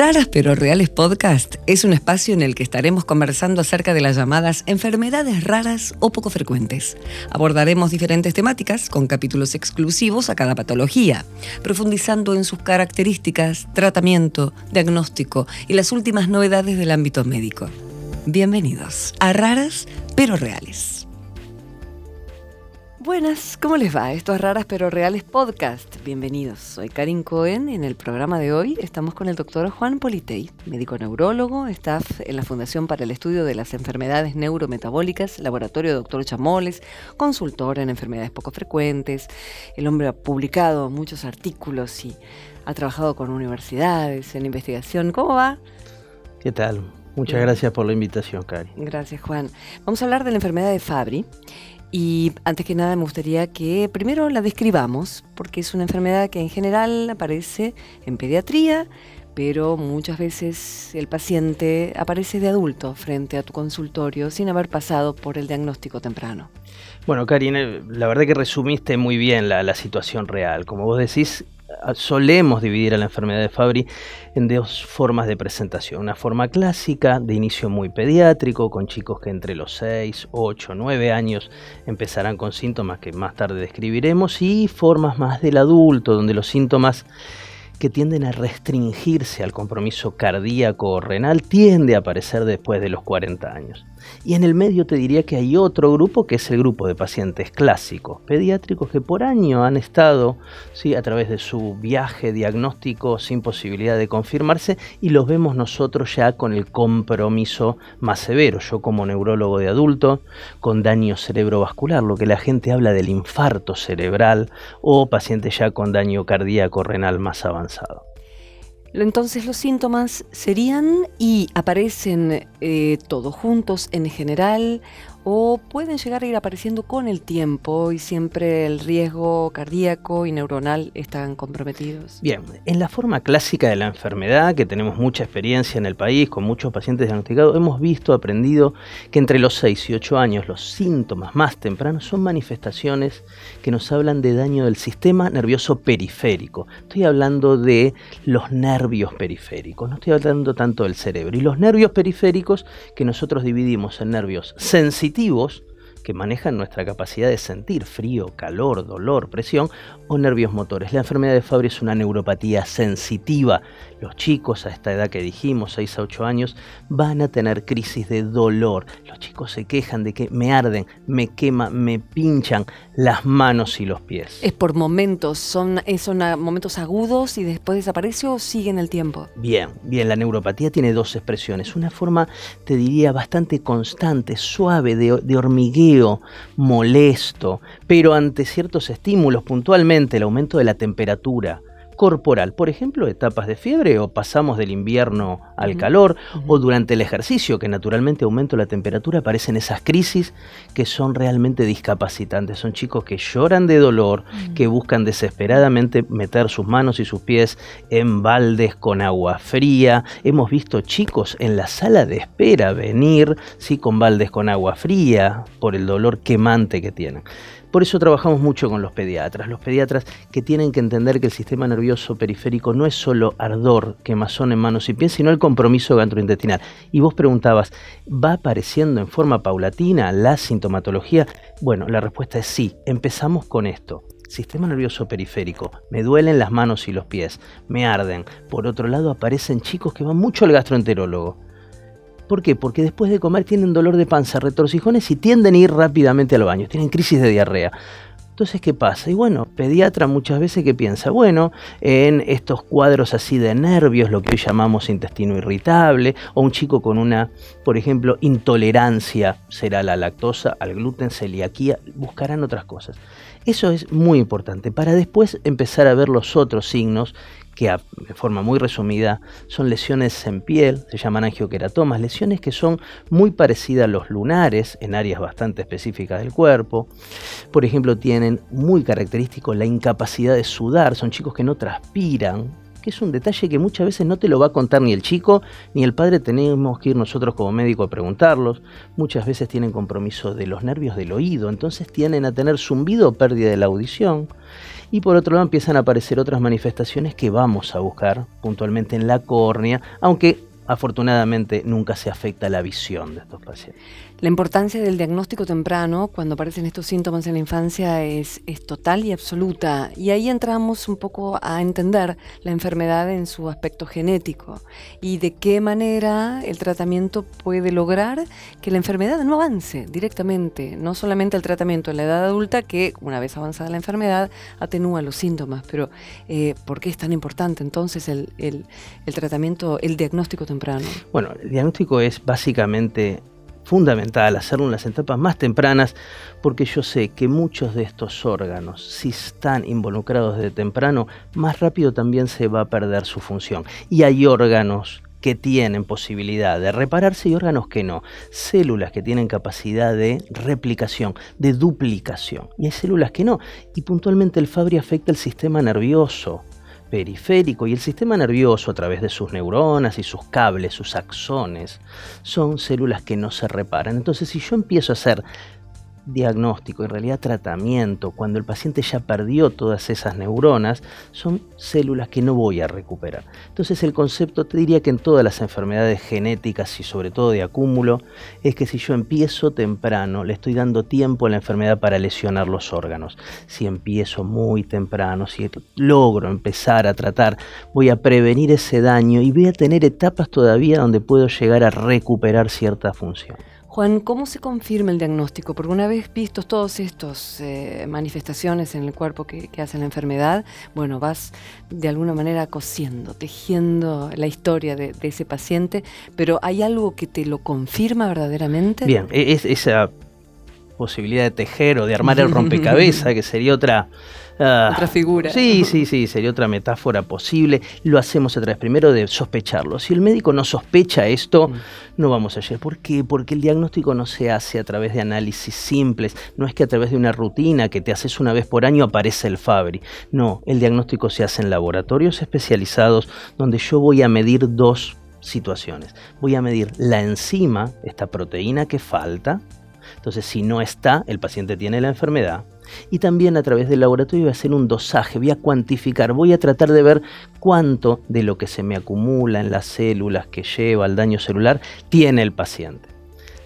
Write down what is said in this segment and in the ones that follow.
Raras pero Reales Podcast es un espacio en el que estaremos conversando acerca de las llamadas enfermedades raras o poco frecuentes. Abordaremos diferentes temáticas con capítulos exclusivos a cada patología, profundizando en sus características, tratamiento, diagnóstico y las últimas novedades del ámbito médico. Bienvenidos a Raras pero Reales. Buenas, ¿cómo les va? Esto es Raras pero Reales Podcast. Bienvenidos. Soy Karin Cohen en el programa de hoy estamos con el doctor Juan Politei, médico neurólogo, staff en la Fundación para el Estudio de las Enfermedades Neurometabólicas, Laboratorio Doctor Chamoles, consultor en enfermedades poco frecuentes. El hombre ha publicado muchos artículos y ha trabajado con universidades en investigación. ¿Cómo va? ¿Qué tal? Muchas gracias por la invitación, Karin. Gracias, Juan. Vamos a hablar de la enfermedad de Fabry. Y antes que nada me gustaría que primero la describamos, porque es una enfermedad que en general aparece en pediatría, pero muchas veces el paciente aparece de adulto frente a tu consultorio sin haber pasado por el diagnóstico temprano. Bueno, Karine, la verdad que resumiste muy bien la, la situación real. Como vos decís, solemos dividir a la enfermedad de Fabry en dos formas de presentación. Una forma clásica, de inicio muy pediátrico, con chicos que entre los 6, 8, 9 años empezarán con síntomas que más tarde describiremos, y formas más del adulto, donde los síntomas que tienden a restringirse al compromiso cardíaco o renal tiende a aparecer después de los 40 años. Y en el medio te diría que hay otro grupo que es el grupo de pacientes clásicos, pediátricos que por año han estado ¿sí? a través de su viaje diagnóstico sin posibilidad de confirmarse y los vemos nosotros ya con el compromiso más severo. Yo como neurólogo de adulto, con daño cerebrovascular, lo que la gente habla del infarto cerebral o pacientes ya con daño cardíaco renal más avanzado. Entonces los síntomas serían y aparecen eh, todos juntos en general o pueden llegar a ir apareciendo con el tiempo y siempre el riesgo cardíaco y neuronal están comprometidos? Bien, en la forma clásica de la enfermedad, que tenemos mucha experiencia en el país con muchos pacientes diagnosticados, hemos visto, aprendido que entre los 6 y 8 años los síntomas más tempranos son manifestaciones que nos hablan de daño del sistema nervioso periférico. Estoy hablando de los nervios periféricos, no estoy hablando tanto del cerebro. Y los nervios periféricos que nosotros dividimos en nervios sensitivos, negativos que manejan nuestra capacidad de sentir frío, calor, dolor, presión o nervios motores. La enfermedad de Fabry es una neuropatía sensitiva. Los chicos a esta edad que dijimos, 6 a 8 años, van a tener crisis de dolor. Los chicos se quejan de que me arden, me quema, me pinchan las manos y los pies. ¿Es por momentos? ¿Son, son momentos agudos y después desaparece o sigue en el tiempo? Bien, bien, la neuropatía tiene dos expresiones. Una forma, te diría, bastante constante, suave, de hormigueo, molesto, pero ante ciertos estímulos, puntualmente el aumento de la temperatura, corporal, por ejemplo, etapas de fiebre o pasamos del invierno al calor o durante el ejercicio, que naturalmente aumenta la temperatura, aparecen esas crisis que son realmente discapacitantes. Son chicos que lloran de dolor, que buscan desesperadamente meter sus manos y sus pies en baldes con agua fría. Hemos visto chicos en la sala de espera venir, sí, con baldes con agua fría por el dolor quemante que tienen. Por eso trabajamos mucho con los pediatras, los pediatras que tienen que entender que el sistema nervioso periférico no es solo ardor, quemazón en manos y pies, sino el compromiso gastrointestinal. Y vos preguntabas, ¿va apareciendo en forma paulatina la sintomatología? Bueno, la respuesta es sí. Empezamos con esto sistema nervioso periférico, me duelen las manos y los pies, me arden. Por otro lado, aparecen chicos que van mucho al gastroenterólogo ¿Por qué? Porque después de comer tienen dolor de panza, retorcijones y tienden a ir rápidamente al baño, tienen crisis de diarrea. Entonces, ¿qué pasa? Y bueno, pediatra muchas veces que piensa, bueno, en estos cuadros así de nervios, lo que hoy llamamos intestino irritable, o un chico con una, por ejemplo, intolerancia, será la lactosa, al gluten, celiaquía, buscarán otras cosas. Eso es muy importante para después empezar a ver los otros signos que de forma muy resumida son lesiones en piel, se llaman angioqueratomas, lesiones que son muy parecidas a los lunares en áreas bastante específicas del cuerpo. Por ejemplo, tienen muy característico la incapacidad de sudar, son chicos que no transpiran, que es un detalle que muchas veces no te lo va a contar ni el chico ni el padre, tenemos que ir nosotros como médico a preguntarlos. Muchas veces tienen compromiso de los nervios del oído, entonces tienden a tener zumbido o pérdida de la audición. Y por otro lado empiezan a aparecer otras manifestaciones que vamos a buscar puntualmente en la córnea, aunque afortunadamente nunca se afecta la visión de estos pacientes. La importancia del diagnóstico temprano cuando aparecen estos síntomas en la infancia es, total y absoluta. Y ahí entramos un poco a entender la enfermedad en su aspecto genético y de qué manera el tratamiento puede lograr que la enfermedad no avance directamente. No solamente el tratamiento en la edad adulta, que una vez avanzada la enfermedad atenúa los síntomas, pero eh, ¿por qué es tan importante entonces el, el tratamiento, el diagnóstico temprano? Bueno, el diagnóstico es básicamente fundamental hacerlo en las etapas más tempranas porque yo sé que muchos de estos órganos, si están involucrados desde temprano, más rápido también se va a perder su función. Y hay órganos que tienen posibilidad de repararse y órganos que no. Células que tienen capacidad de replicación, de duplicación. Y hay células que no. Y puntualmente el Fabri afecta el sistema nervioso periférico y el sistema nervioso a través de sus neuronas y sus cables, sus axones, son células que no se reparan. Entonces si yo empiezo a hacer diagnóstico, en realidad tratamiento, cuando el paciente ya perdió todas esas neuronas, son células que no voy a recuperar. Entonces el concepto, te diría que en todas las enfermedades genéticas y sobre todo de acúmulo, es que si yo empiezo temprano, le estoy dando tiempo a la enfermedad para lesionar los órganos. Si empiezo muy temprano, si logro empezar a tratar, voy a prevenir ese daño y voy a tener etapas todavía donde puedo llegar a recuperar cierta función. Juan, ¿cómo se confirma el diagnóstico? Porque una vez vistos todos estos eh, manifestaciones en el cuerpo que, hacen la enfermedad, bueno, vas de alguna manera cosiendo, tejiendo la historia de, ese paciente, pero ¿hay algo que te lo confirma verdaderamente? Bien, e, es esa posibilidad de tejer o de armar el rompecabezas, que sería otra Ah, otra figura. Sí, sí, sí, sería otra metáfora posible. Lo hacemos a través primero de sospecharlo. Si el médico no sospecha esto, mm. no vamos a llegar. ¿Por qué? Porque el diagnóstico no se hace a través de análisis simples. No es que a través de una rutina que te haces una vez por año aparece el Fabri. No, el diagnóstico se hace en laboratorios especializados donde yo voy a medir dos situaciones. Voy a medir la enzima, esta proteína que falta. Entonces, si no está, el paciente tiene la enfermedad y también a través del laboratorio voy a hacer un dosaje, voy a cuantificar, voy a tratar de ver cuánto de lo que se me acumula en las células que lleva al daño celular tiene el paciente.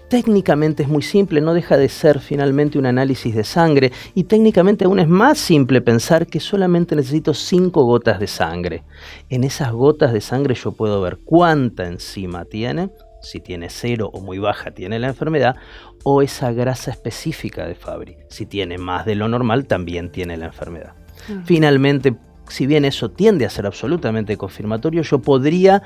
Técnicamente es muy simple, no deja de ser finalmente un análisis de sangre y técnicamente aún es más simple pensar que solamente necesito 5 gotas de sangre. En esas gotas de sangre yo puedo ver cuánta enzima tiene, si tiene cero o muy baja tiene la enfermedad, o esa grasa específica de Fabry. Si tiene más de lo normal, también tiene la enfermedad. Finalmente, si bien eso tiende a ser absolutamente confirmatorio, yo podría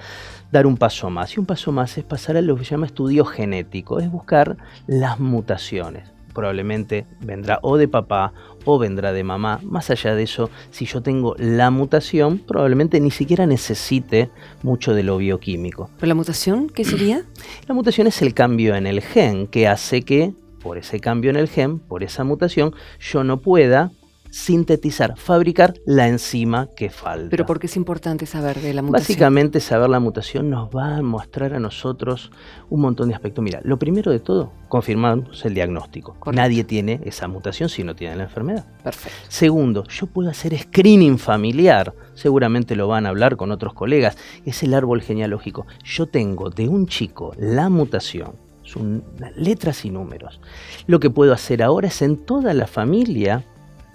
dar un paso más. Y un paso más es pasar a lo que se llama estudio genético, es buscar las mutaciones probablemente vendrá o de papá o vendrá de mamá. Más allá de eso, si yo tengo la mutación, probablemente ni siquiera necesite mucho de lo bioquímico. ¿Pero la mutación qué sería? La mutación es el cambio en el gen que hace que, por ese cambio en el gen, por esa mutación, yo no pueda sintetizar, fabricar la enzima que falta. Pero ¿por qué es importante saber de la mutación? Básicamente saber la mutación nos va a mostrar a nosotros un montón de aspectos. Mira, lo primero de todo, confirmamos el diagnóstico. Nadie tiene esa mutación si no tiene la enfermedad. Perfecto. Segundo, yo puedo hacer screening familiar. Seguramente lo van a hablar con otros colegas. Es el árbol genealógico. Yo tengo de un chico la mutación son letras y números. Lo que puedo hacer ahora es en toda la familia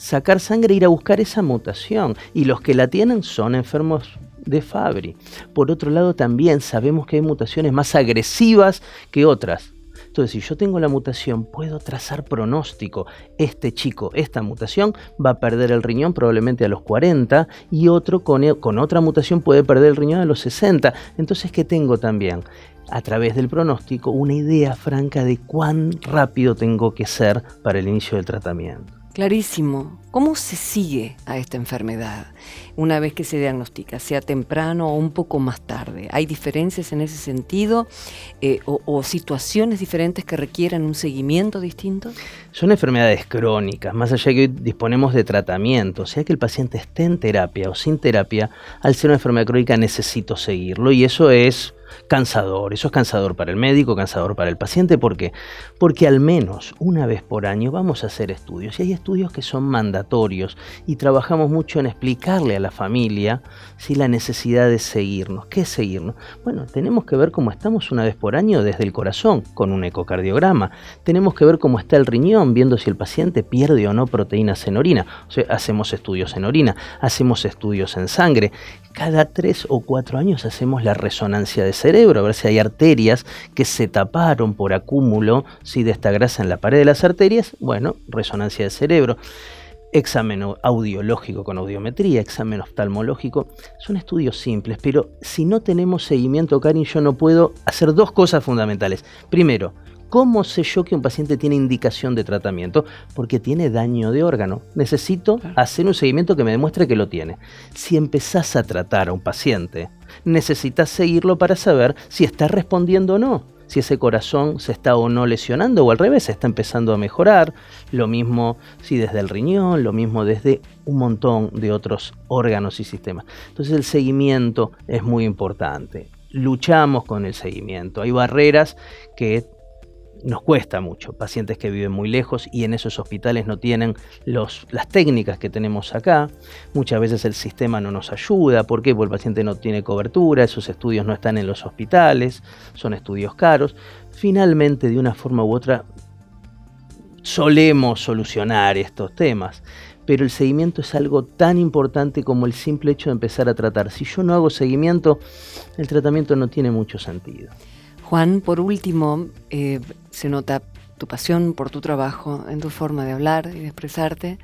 sacar sangre e ir a buscar esa mutación. Y los que la tienen son enfermos de Fabry. Por otro lado, también sabemos que hay mutaciones más agresivas que otras. Entonces, si yo tengo la mutación, puedo trazar pronóstico. Este chico, esta mutación, va a perder el riñón probablemente a los 40 y otro con, con otra mutación puede perder el riñón a los 60. Entonces, ¿qué tengo también? a través del pronóstico una idea franca de cuán rápido tengo que ser para el inicio del tratamiento. Clarísimo. ¿Cómo se sigue a esta enfermedad una vez que se diagnostica, sea temprano o un poco más tarde? ¿Hay diferencias en ese sentido eh, o, situaciones diferentes que requieran un seguimiento distinto? Son enfermedades crónicas, más allá de que hoy disponemos de tratamiento, sea que el paciente esté en terapia o sin terapia, al ser una enfermedad crónica necesito seguirlo y eso es cansador. Eso es cansador para el médico, cansador para el paciente. ¿Por qué? Porque al menos una vez por año vamos a hacer estudios. Y hay estudios que son mandatorios y trabajamos mucho en explicarle a la familia si la necesidad de seguirnos. ¿Qué es seguirnos? Bueno, tenemos que ver cómo estamos una vez por año desde el corazón, con un ecocardiograma. Tenemos que ver cómo está el riñón, viendo si el paciente pierde o no proteínas en orina. O sea, hacemos estudios en orina, hacemos estudios en sangre cada tres o cuatro años hacemos la resonancia de cerebro, a ver si hay arterias que se taparon por acúmulo de esta grasa en la pared de las arterias. Bueno, resonancia de cerebro. Examen audiológico con audiometría, examen oftalmológico, son estudios simples, pero si no tenemos seguimiento, Karin, yo no puedo hacer dos cosas fundamentales. Primero, ¿Cómo sé yo que un paciente tiene indicación de tratamiento? Porque tiene daño de órgano. Necesito hacer un seguimiento que me demuestre que lo tiene. Si empezás a tratar a un paciente, necesitas seguirlo para saber si está respondiendo o no si ese corazón se está o no lesionando o al revés, está empezando a mejorar. Lo mismo si desde el riñón, lo mismo desde un montón de otros órganos y sistemas. Entonces el seguimiento es muy importante. Luchamos con el seguimiento. Hay barreras que nos cuesta mucho. Pacientes que viven muy lejos y en esos hospitales no tienen los, las técnicas que tenemos acá. Muchas veces el sistema no nos ayuda. ¿Por qué? Porque el paciente no tiene cobertura, esos estudios no están en los hospitales, son estudios caros. Finalmente, de una forma u otra, solemos solucionar estos temas. Pero el seguimiento es algo tan importante como el simple hecho de empezar a tratar. Si yo no hago seguimiento, el tratamiento no tiene mucho sentido. Juan, por último, eh, se nota tu pasión por tu trabajo, en tu forma de hablar y de expresarte,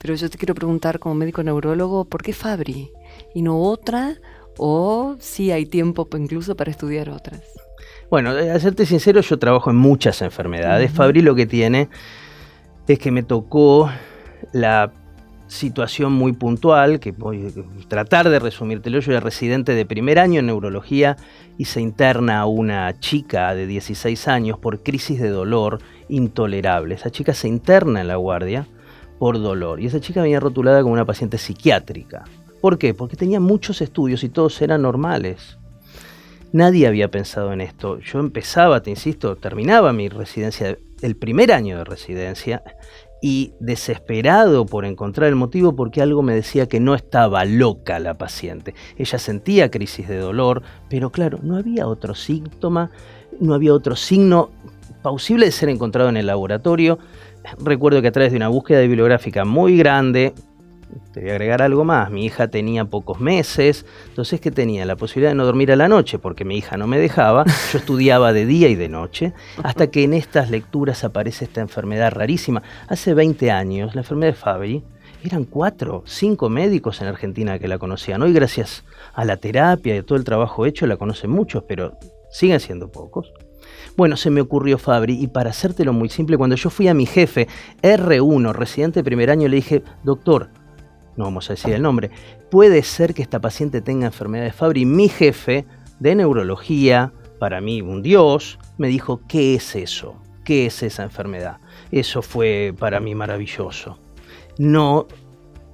pero yo te quiero preguntar como médico neurólogo, ¿por qué Fabri y no otra? ¿O si hay tiempo incluso para estudiar otras? Bueno, a serte sincero, yo trabajo en muchas enfermedades. Fabri lo que tiene es que me tocó la situación muy puntual, que voy a tratar de resumírtelo. Yo era residente de primer año en neurología y se interna una chica de 16 años por crisis de dolor intolerable. Esa chica se interna en la guardia por dolor y esa chica venía rotulada como una paciente psiquiátrica. ¿Por qué? Porque tenía muchos estudios y todos eran normales. Nadie había pensado en esto. Yo empezaba, te insisto, terminaba mi residencia, el primer año de residencia, y desesperado por encontrar el motivo porque algo me decía que no estaba loca la paciente. Ella sentía crisis de dolor, pero claro, no había otro síntoma, no había otro signo plausible de ser encontrado en el laboratorio. Recuerdo que a través de una búsqueda bibliográfica muy grande, te voy a agregar algo más, mi hija tenía pocos meses, entonces que tenía la posibilidad de no dormir a la noche porque mi hija no me dejaba, yo estudiaba de día y de noche, hasta que en estas lecturas aparece esta enfermedad rarísima. Hace 20 años, la enfermedad de Fabry, eran cuatro, cinco médicos en Argentina que la conocían. Hoy gracias a la terapia y todo el trabajo hecho la conocen muchos, pero siguen siendo pocos. Bueno, se me ocurrió Fabri y para hacértelo muy simple, cuando yo fui a mi jefe R1, residente de primer año, le dije, doctor, no vamos a decir el nombre, puede ser que esta paciente tenga enfermedad de Fabry. Mi jefe de neurología, para mí un dios, me dijo, ¿qué es eso? ¿Qué es esa enfermedad? Eso fue para mí maravilloso. No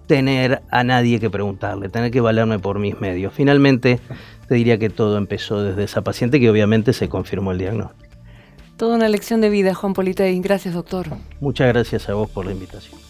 tener a nadie que preguntarle, tener que valerme por mis medios. Finalmente, te diría que todo empezó desde esa paciente que obviamente se confirmó el diagnóstico. Toda una lección de vida, Juan Politei. Gracias, doctor. Muchas gracias a vos por la invitación.